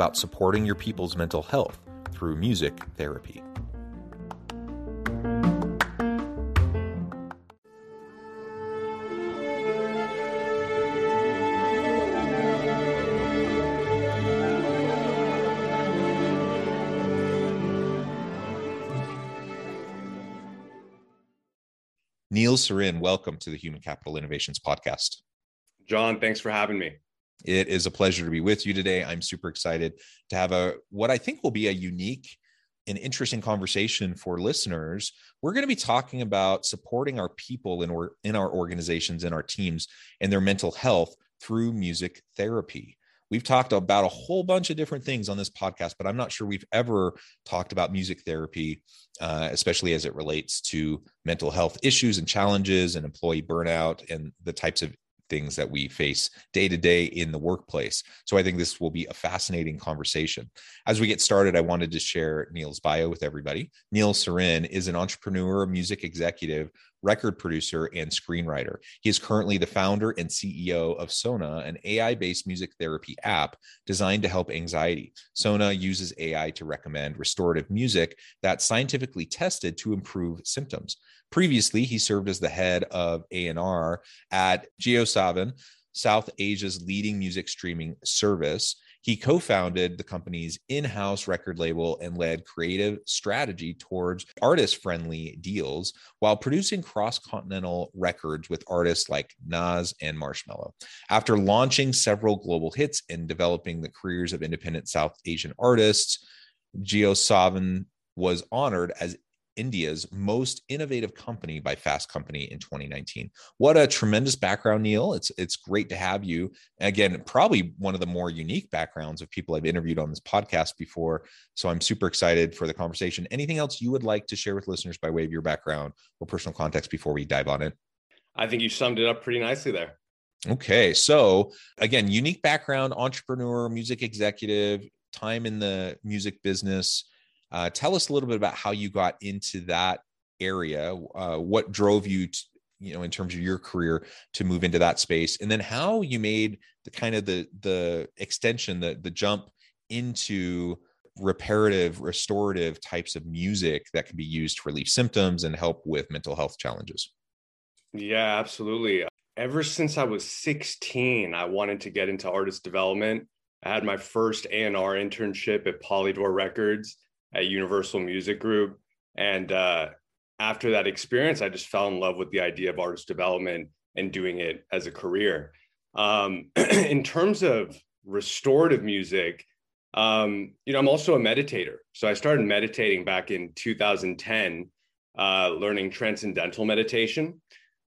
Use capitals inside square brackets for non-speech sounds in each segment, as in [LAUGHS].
about supporting your people's mental health through music therapy. Neal Sarin, welcome to the Human Capital Innovations Podcast. John, thanks for having me. It is a pleasure to be with you today. I'm super excited to have a what I think will be a unique and interesting conversation for listeners. We're going to be talking about supporting our people in or in our organizations and our teams and their mental health through music therapy. We've talked about a whole bunch of different things on this podcast, but I'm not sure we've ever talked about music therapy, uh, especially as it relates to mental health issues and challenges and employee burnout and the types of things that we face day to day in the workplace. So I think this will be a fascinating conversation. As we get started, I wanted to share Neal's bio with everybody. Neal Sarin is an entrepreneur, music executive, record producer, and screenwriter. He is currently the founder and CEO of Sona, an AI based music therapy app designed to help anxiety. Sona uses AI to recommend restorative music that's scientifically tested to improve symptoms. Previously, he served as the head of A&R at JioSaavn, South Asia's leading music streaming service. He co founded the company's in house record label and led creative strategy towards artist friendly deals while producing cross continental records with artists like Nas and Marshmello. After launching several global hits and developing the careers of independent South Asian artists, JioSaavn was honored as India's most innovative company by Fast Company in 2019. What a tremendous background, Neal. It's it's great to have you. Again, probably one of the more unique backgrounds of people I've interviewed on this podcast before. So I'm super excited for the conversation. Anything else you would like to share with listeners by way of your background or personal context before we dive on it? I think you summed it up pretty nicely there. Okay. So again, unique background, entrepreneur, music executive, time in the music business uh, tell us a little bit about how you got into that area. Uh, what drove you, to, you know, in terms of your career to move into that space, and then how you made the kind of the the extension, the the jump into reparative, restorative types of music that can be used to relieve symptoms and help with mental health challenges. Yeah, absolutely. Ever since I was 16, I wanted to get into artist development. I had my first A&R internship at Polydor Records at Universal Music Group. And uh, after that experience, I just fell in love with the idea of artist development and doing it as a career. Um, [CLEARS THROAT] in terms of restorative music, um, you know, I'm also a meditator. So I started meditating back in 2010, uh, learning transcendental meditation,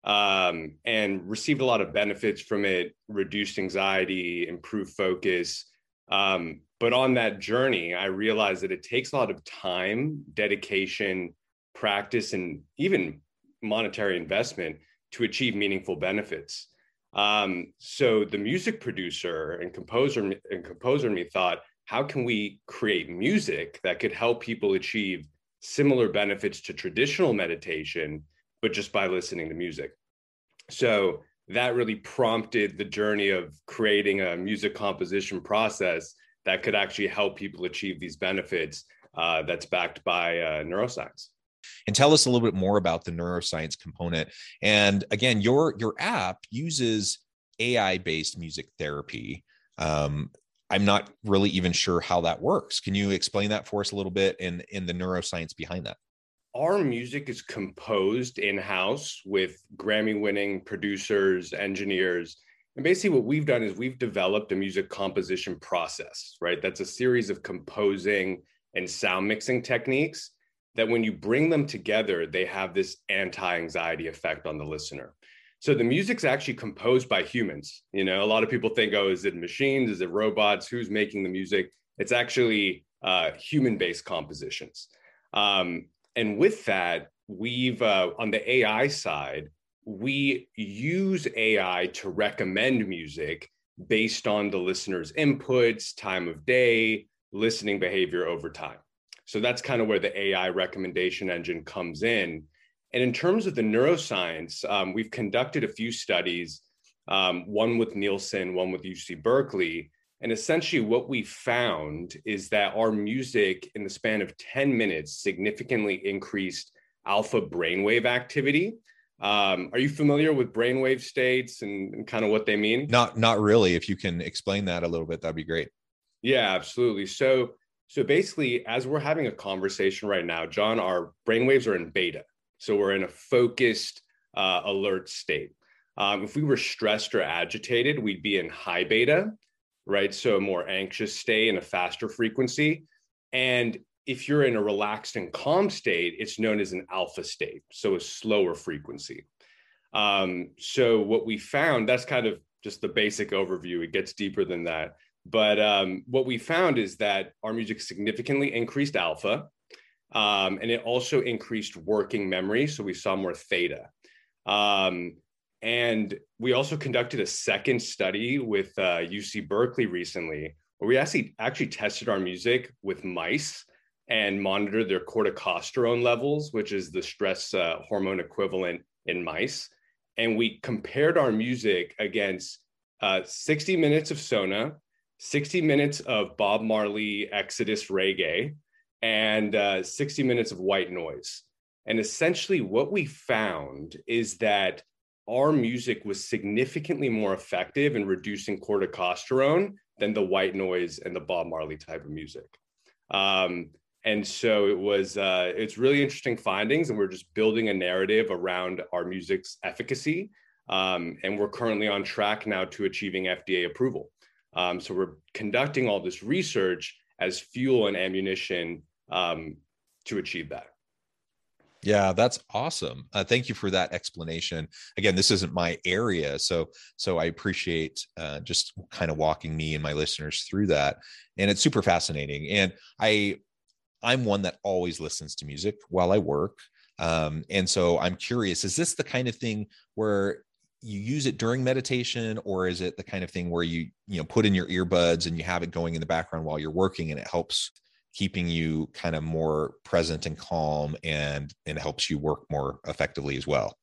um, and received a lot of benefits from it, reduced anxiety, improved focus. Um, but on that journey, I realized that it takes a lot of time, dedication, practice, and even monetary investment to achieve meaningful benefits. Um, so the music producer and composer and composer me thought, how can we create music that could help people achieve similar benefits to traditional meditation, but just by listening to music? So that really prompted the journey of creating a music composition process that could actually help people achieve these benefits uh, that's backed by uh, neuroscience and tell us a little bit more about the neuroscience component and again your your app uses AI based music therapy. Um, I'm not really even sure how that works. Can you explain that for us a little bit and in, in the neuroscience behind that? Our music is composed in house with Grammy winning producers, engineers. And basically, what we've done is we've developed a music composition process, right? That's a series of composing and sound mixing techniques that when you bring them together, they have this anti anxiety effect on the listener. So the music's actually composed by humans. You know, a lot of people think, oh, is it machines? Is it robots? Who's making the music? It's actually uh, human-based compositions. Um, and with that, we've uh, on the AI side, we use AI to recommend music based on the listener's inputs, time of day, listening behavior over time. So that's kind of where the AI recommendation engine comes in and in terms of the neuroscience, um, we've conducted a few studies, um, one with Nielsen, one with UC Berkeley. And essentially, what we found is that our music in the span of 10 minutes significantly increased alpha brainwave activity. Um, are you familiar with brainwave states and, and kind of what they mean? Not, not really. If you can explain that a little bit, that'd be great. Yeah, absolutely. So, so basically, as we're having a conversation right now, John, our brainwaves are in beta. So we're in a focused, uh, alert state. Um, if we were stressed or agitated, we'd be in high beta, right? So a more anxious state and a faster frequency. And if you're in a relaxed and calm state, it's known as an alpha state, so a slower frequency. Um, so what we found, that's kind of just the basic overview. It gets deeper than that. But um, what we found is that our music significantly increased alpha, um, and it also increased working memory. So we saw more theta. Um, and we also conducted a second study with uh, UC Berkeley recently, where we actually actually tested our music with mice and monitor their corticosterone levels, which is the stress uh, hormone equivalent in mice. And we compared our music against uh, 60 minutes of Sona, 60 minutes of Bob Marley Exodus reggae, and uh, 60 minutes of white noise. And essentially, what we found is that our music was significantly more effective in reducing corticosterone than the white noise and the Bob Marley type of music. Um, and so it was uh, it's really interesting findings, and we're just building a narrative around our music's efficacy. Um, and we're currently on track now to achieving FDA approval. Um, so we're conducting all this research as fuel and ammunition um, to achieve that. Yeah, that's awesome. Uh, thank you for that explanation. Again, this isn't my area, so so I appreciate uh, just kind of walking me and my listeners through that, and it's super fascinating. And I, I'm one that always listens to music while I work, um, and so I'm curious: is this the kind of thing where you use it during meditation, or is it the kind of thing where you you know put in your earbuds and you have it going in the background while you're working, and it helps keeping you kind of more present and calm and and helps you work more effectively as well?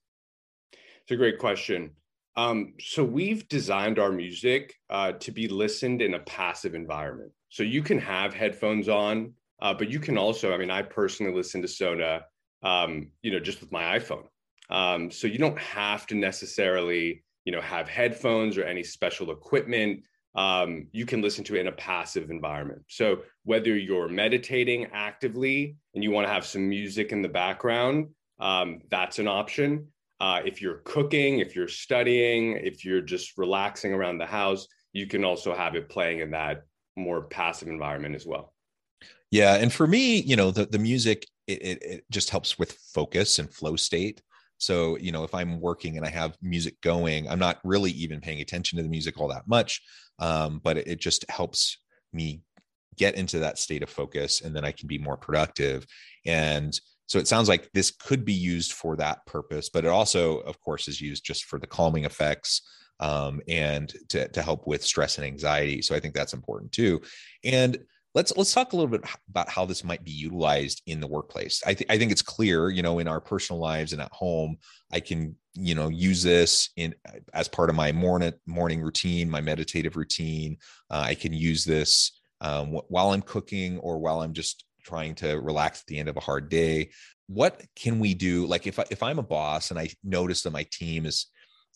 It's a great question. Um, so we've designed our music uh, to be listened in a passive environment. So you can have headphones on uh, but you can also i mean i personally listen to sona um, you know just with my iphone um, so you don't have to necessarily you know have headphones or any special equipment um, you can listen to it in a passive environment. So whether you're meditating actively and you want to have some music in the background, um, that's an option. Uh, if you're cooking, if you're studying, if you're just relaxing around the house, you can also have it playing in that more passive environment as well. Yeah, and for me, you know, the the music it, it, it just helps with focus and flow state. So, you know, if I'm working and I have music going, I'm not really even paying attention to the music all that much. Um, but it, it just helps me get into that state of focus and then I can be more productive. And so it sounds like this could be used for that purpose, but it also, of course, is used just for the calming effects um, and to, to help with stress and anxiety. So I think that's important too. And let's let's talk a little bit about how this might be utilized in the workplace. I, th- I think it's clear you know in our personal lives and at home i can you know use this in as part of my morning morning routine my meditative routine. Uh, i can use this um, while i'm cooking or while i'm just trying to relax at the end of a hard day. What can we do? Like if I, if i'm a boss and i notice that my team is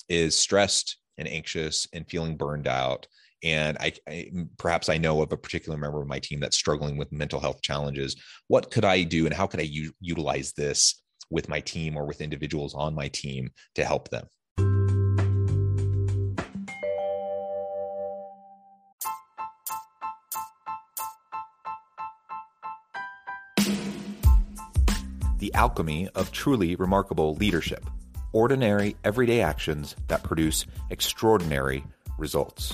is stressed and anxious and feeling burned out and I, I, perhaps I know of a particular member of my team that's struggling with mental health challenges. What could I do, and how could I u- utilize this with my team or with individuals on my team to help them? The alchemy of truly remarkable leadership. Ordinary, everyday actions that produce extraordinary results.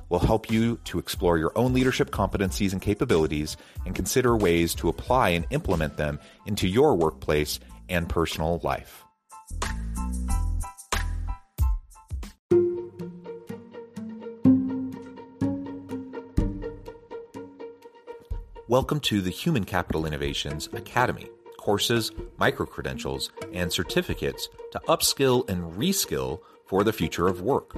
will help you to explore your own leadership competencies and capabilities and consider ways to apply and implement them into your workplace and personal life. Welcome to the Human Capital Innovations Academy courses, micro credentials, and certificates to upskill and reskill for the future of work.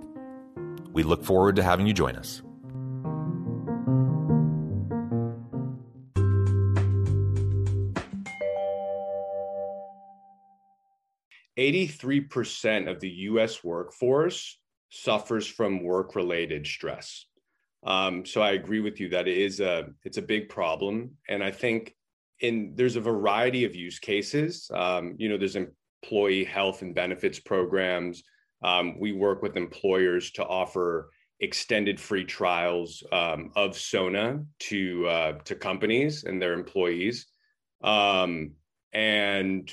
We look forward to having you join us. Eighty-three percent of the U.S. workforce suffers from work-related stress. Um, so I agree with you that it is a it's a big problem, and I think in there's a variety of use cases. Um, you know, there's employee health and benefits programs. Um, we work with employers to offer extended free trials um, of Sona to uh, to companies and their employees. Um, and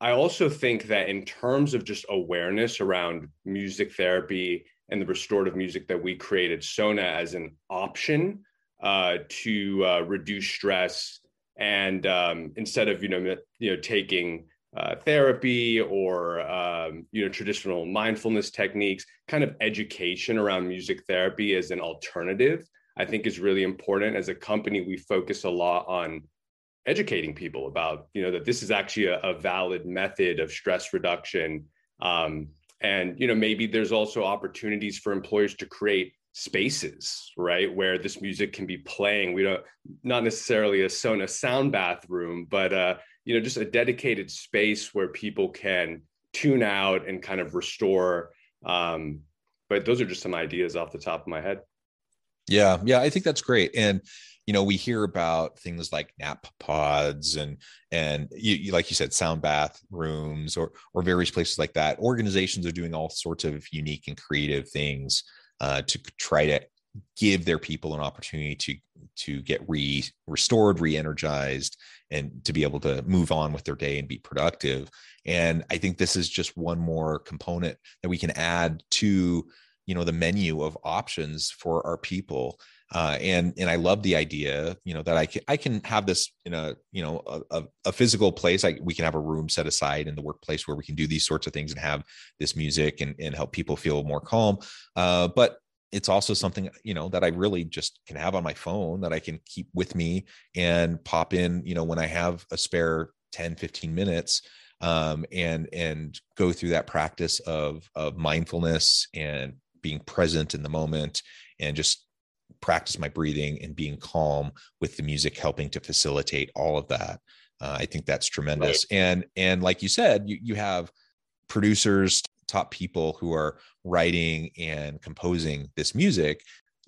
I also think that in terms of just awareness around music therapy and the restorative music that we created Sona as an option uh, to uh, reduce stress and um, instead of you know you know taking uh, therapy or um, you know traditional mindfulness techniques kind of education around music therapy as an alternative i think is really important. As a company we focus a lot on educating people about you know that this is actually a, a valid method of stress reduction. Um, and you know maybe there's also opportunities for employers to create spaces right where this music can be playing. We don't not necessarily a sona sound bathroom but uh you know just a dedicated space where people can tune out and kind of restore um, but those are just some ideas off the top of my head. Yeah yeah i think that's great. And you know we hear about things like nap pods and and you, you, like you said sound bath rooms or or various places like that. Organizations are doing all sorts of unique and creative things uh, to try to give their people an opportunity to to get re restored re-energized and to be able to move on with their day and be productive and i think this is just one more component that we can add to you know the menu of options for our people uh, and and I love the idea, you know, that I can I can have this in a you know a, a physical place. Like we can have a room set aside in the workplace where we can do these sorts of things and have this music and and help people feel more calm. Uh, but it's also something you know that I really just can have on my phone that I can keep with me and pop in, you know, when I have a spare 10, 15 minutes um, and and go through that practice of of mindfulness and being present in the moment and just practice my breathing and being calm with the music helping to facilitate all of that uh, i think that's tremendous right. and and like you said you, you have producers top people who are writing and composing this music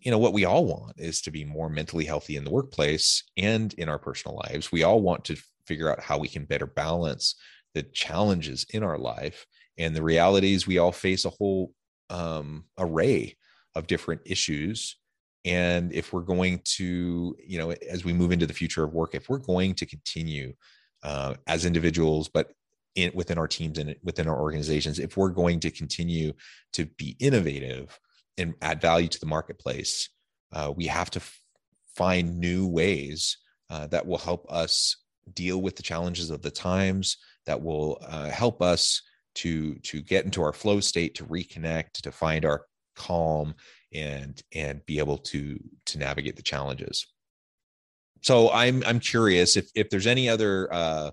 you know what we all want is to be more mentally healthy in the workplace and in our personal lives. We all want to figure out how we can better balance the challenges in our life and the realities we all face a whole um, array of different issues. And if we're going to you know as we move into the future of work if we're going to continue uh, as individuals but in, within our teams and within our organizations if we're going to continue to be innovative and add value to the marketplace uh, we have to f- find new ways uh, that will help us deal with the challenges of the times that will uh, help us to to get into our flow state to reconnect to find our calm and and be able to to navigate the challenges. So i'm i'm curious if if there's any other uh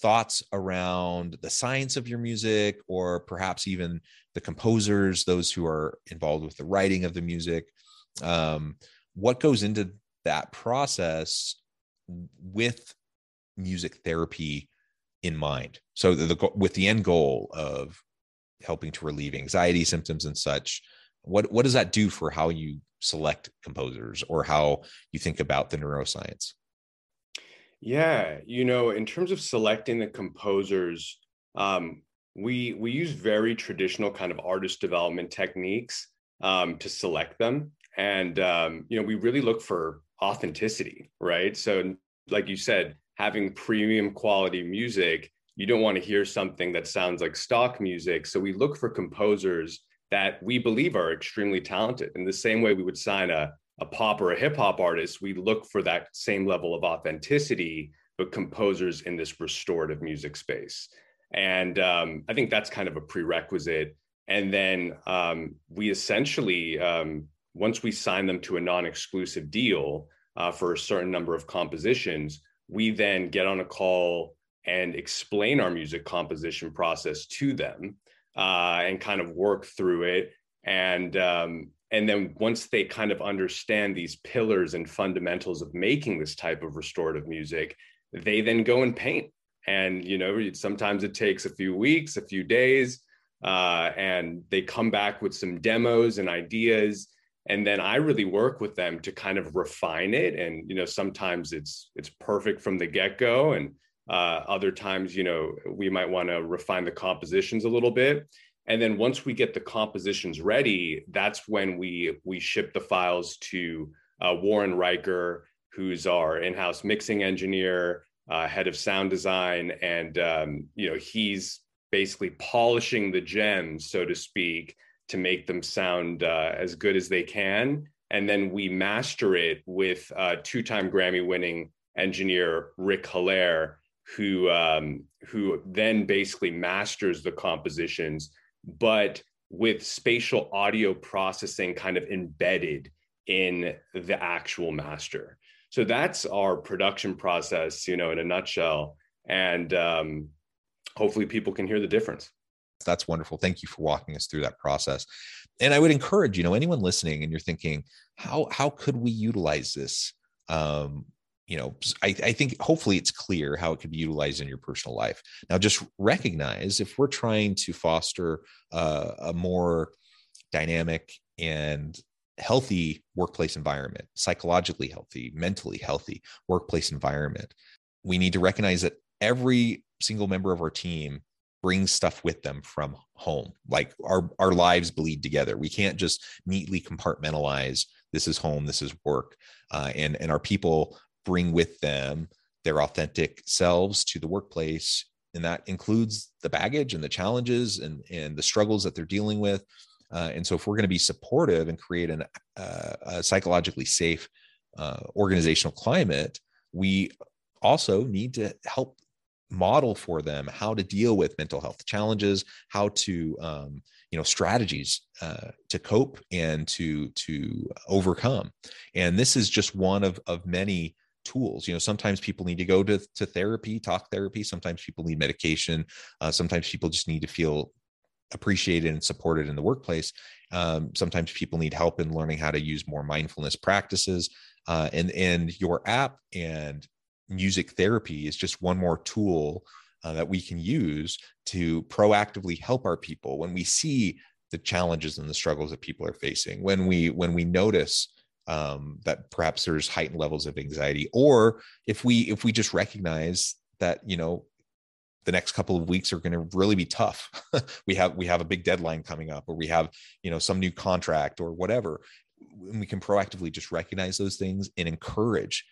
thoughts around the science of your music or perhaps even the composers those who are involved with the writing of the music um what goes into that process with music therapy in mind? So the, the with the end goal of helping to relieve anxiety symptoms and such what what does that do for how you select composers or how you think about the neuroscience yeah you know in terms of selecting the composers um, we we use very traditional kind of artist development techniques um, to select them. And um, you know we really look for authenticity right? So like you said having premium quality music you don't want to hear something that sounds like stock music. So we look for composers that we believe are extremely talented. In the same way we would sign a, a pop or a hip hop artist, we look for that same level of authenticity, but composers in this restorative music space. And um, I think that's kind of a prerequisite. And then um, we essentially, um, once we sign them to a non exclusive deal uh, for a certain number of compositions, we then get on a call and explain our music composition process to them uh, and kind of work through it. And um, and then once they kind of understand these pillars and fundamentals of making this type of restorative music, they then go and paint. And you know, sometimes it takes a few weeks, a few days, uh, and they come back with some demos and ideas and then i really work with them to kind of refine it and you know sometimes it's it's perfect from the get-go and uh, other times, you know, we might want to refine the compositions a little bit. And then once we get the compositions ready, that's when we we ship the files to uh, Warren Riker, who's our in-house mixing engineer, uh, head of sound design, and um, you know he's basically polishing the gems, so to speak, to make them sound uh, as good as they can. And then we master it with uh, two-time Grammy-winning engineer Rick Hilaire, who um, who then basically masters the compositions, but with spatial audio processing kind of embedded in the actual master. So that's our production process, you know, in a nutshell. And um, hopefully people can hear the difference. That's wonderful. Thank you for walking us through that process. And I would encourage, you know, anyone listening and you're thinking, how how could we utilize this? Um, you know I, I, think hopefully it's clear how it could be utilized in your personal life now just recognize if we're trying to foster uh, a more dynamic and healthy workplace environment, psychologically healthy, mentally healthy workplace environment. We need to recognize that every single member of our team brings stuff with them from home. Like our, our lives bleed together. We can't just neatly compartmentalize this is home, this is work. Uh, and, and our people bring with them their authentic selves to the workplace. And that includes the baggage and the challenges and, and the struggles that they're dealing with. Uh, and so, if we're going to be supportive and create an, uh, a psychologically safe uh, organizational climate, we also need to help model for them how to deal with mental health challenges, how to um, you know strategies uh, to cope and to to overcome. And this is just one of of many tools. You know sometimes people need to go to, to therapy talk therapy. Sometimes people need medication. Uh, sometimes people just need to feel appreciated and supported in the workplace. Um, sometimes people need help in learning how to use more mindfulness practices. Uh, and and your app and music therapy is just one more tool uh, that we can use to proactively help our people when we see the challenges and the struggles that people are facing when we when we notice um, that perhaps there's heightened levels of anxiety or if we if we just recognize that you know the next couple of weeks are going to really be tough. [LAUGHS] We have we have a big deadline coming up or we have you know some new contract or whatever and we can proactively just recognize those things and encourage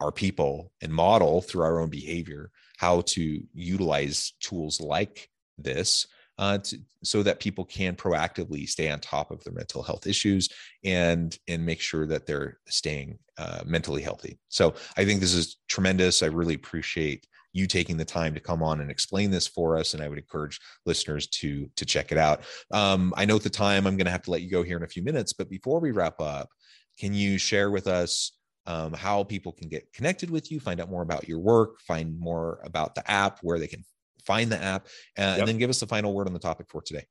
our people and model through our own behavior how to utilize tools like this uh, to, so that people can proactively stay on top of their mental health issues and and make sure that they're staying uh, mentally healthy. So I think this is tremendous. I really appreciate you taking the time to come on and explain this for us, and I would encourage listeners to to check it out. Um, I know at the time I'm going to have to let you go here in a few minutes, but before we wrap up, can you share with us? Um, how people can get connected with you, find out more about your work, find more about the app, where they can find the app, uh, yep. and then give us the final word on the topic for today.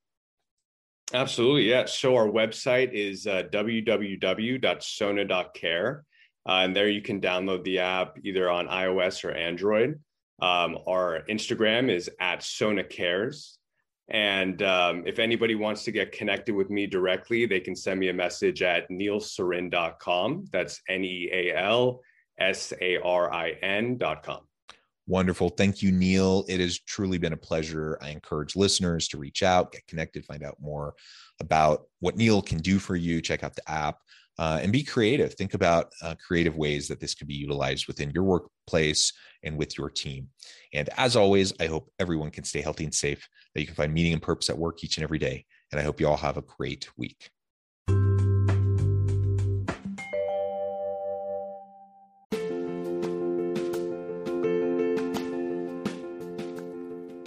Absolutely. Yeah. So our website is uh, www.sona.care. Uh, and there you can download the app either on iOS or Android. Um, our Instagram is at Sona Cares. And um, if anybody wants to get connected with me directly, they can send me a message at nealsarin.com. That's N E A L S A R I N.com. Wonderful. Thank you, Neal. It has truly been a pleasure. I encourage listeners to reach out, get connected, find out more about what Neal can do for you. Check out the app uh, and be creative. Think about uh, creative ways that this could be utilized within your workplace and with your team. And as always, I hope everyone can stay healthy and safe, that you can find meaning and purpose at work each and every day. And I hope you all have a great week.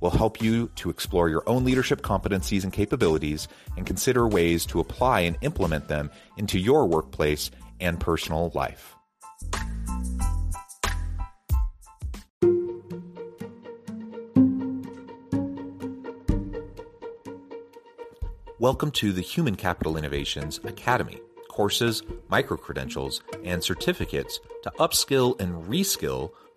will help you to explore your own leadership competencies and capabilities and consider ways to apply and implement them into your workplace and personal life. Welcome to the Human Capital Innovations Academy courses, micro credentials, and certificates to upskill and reskill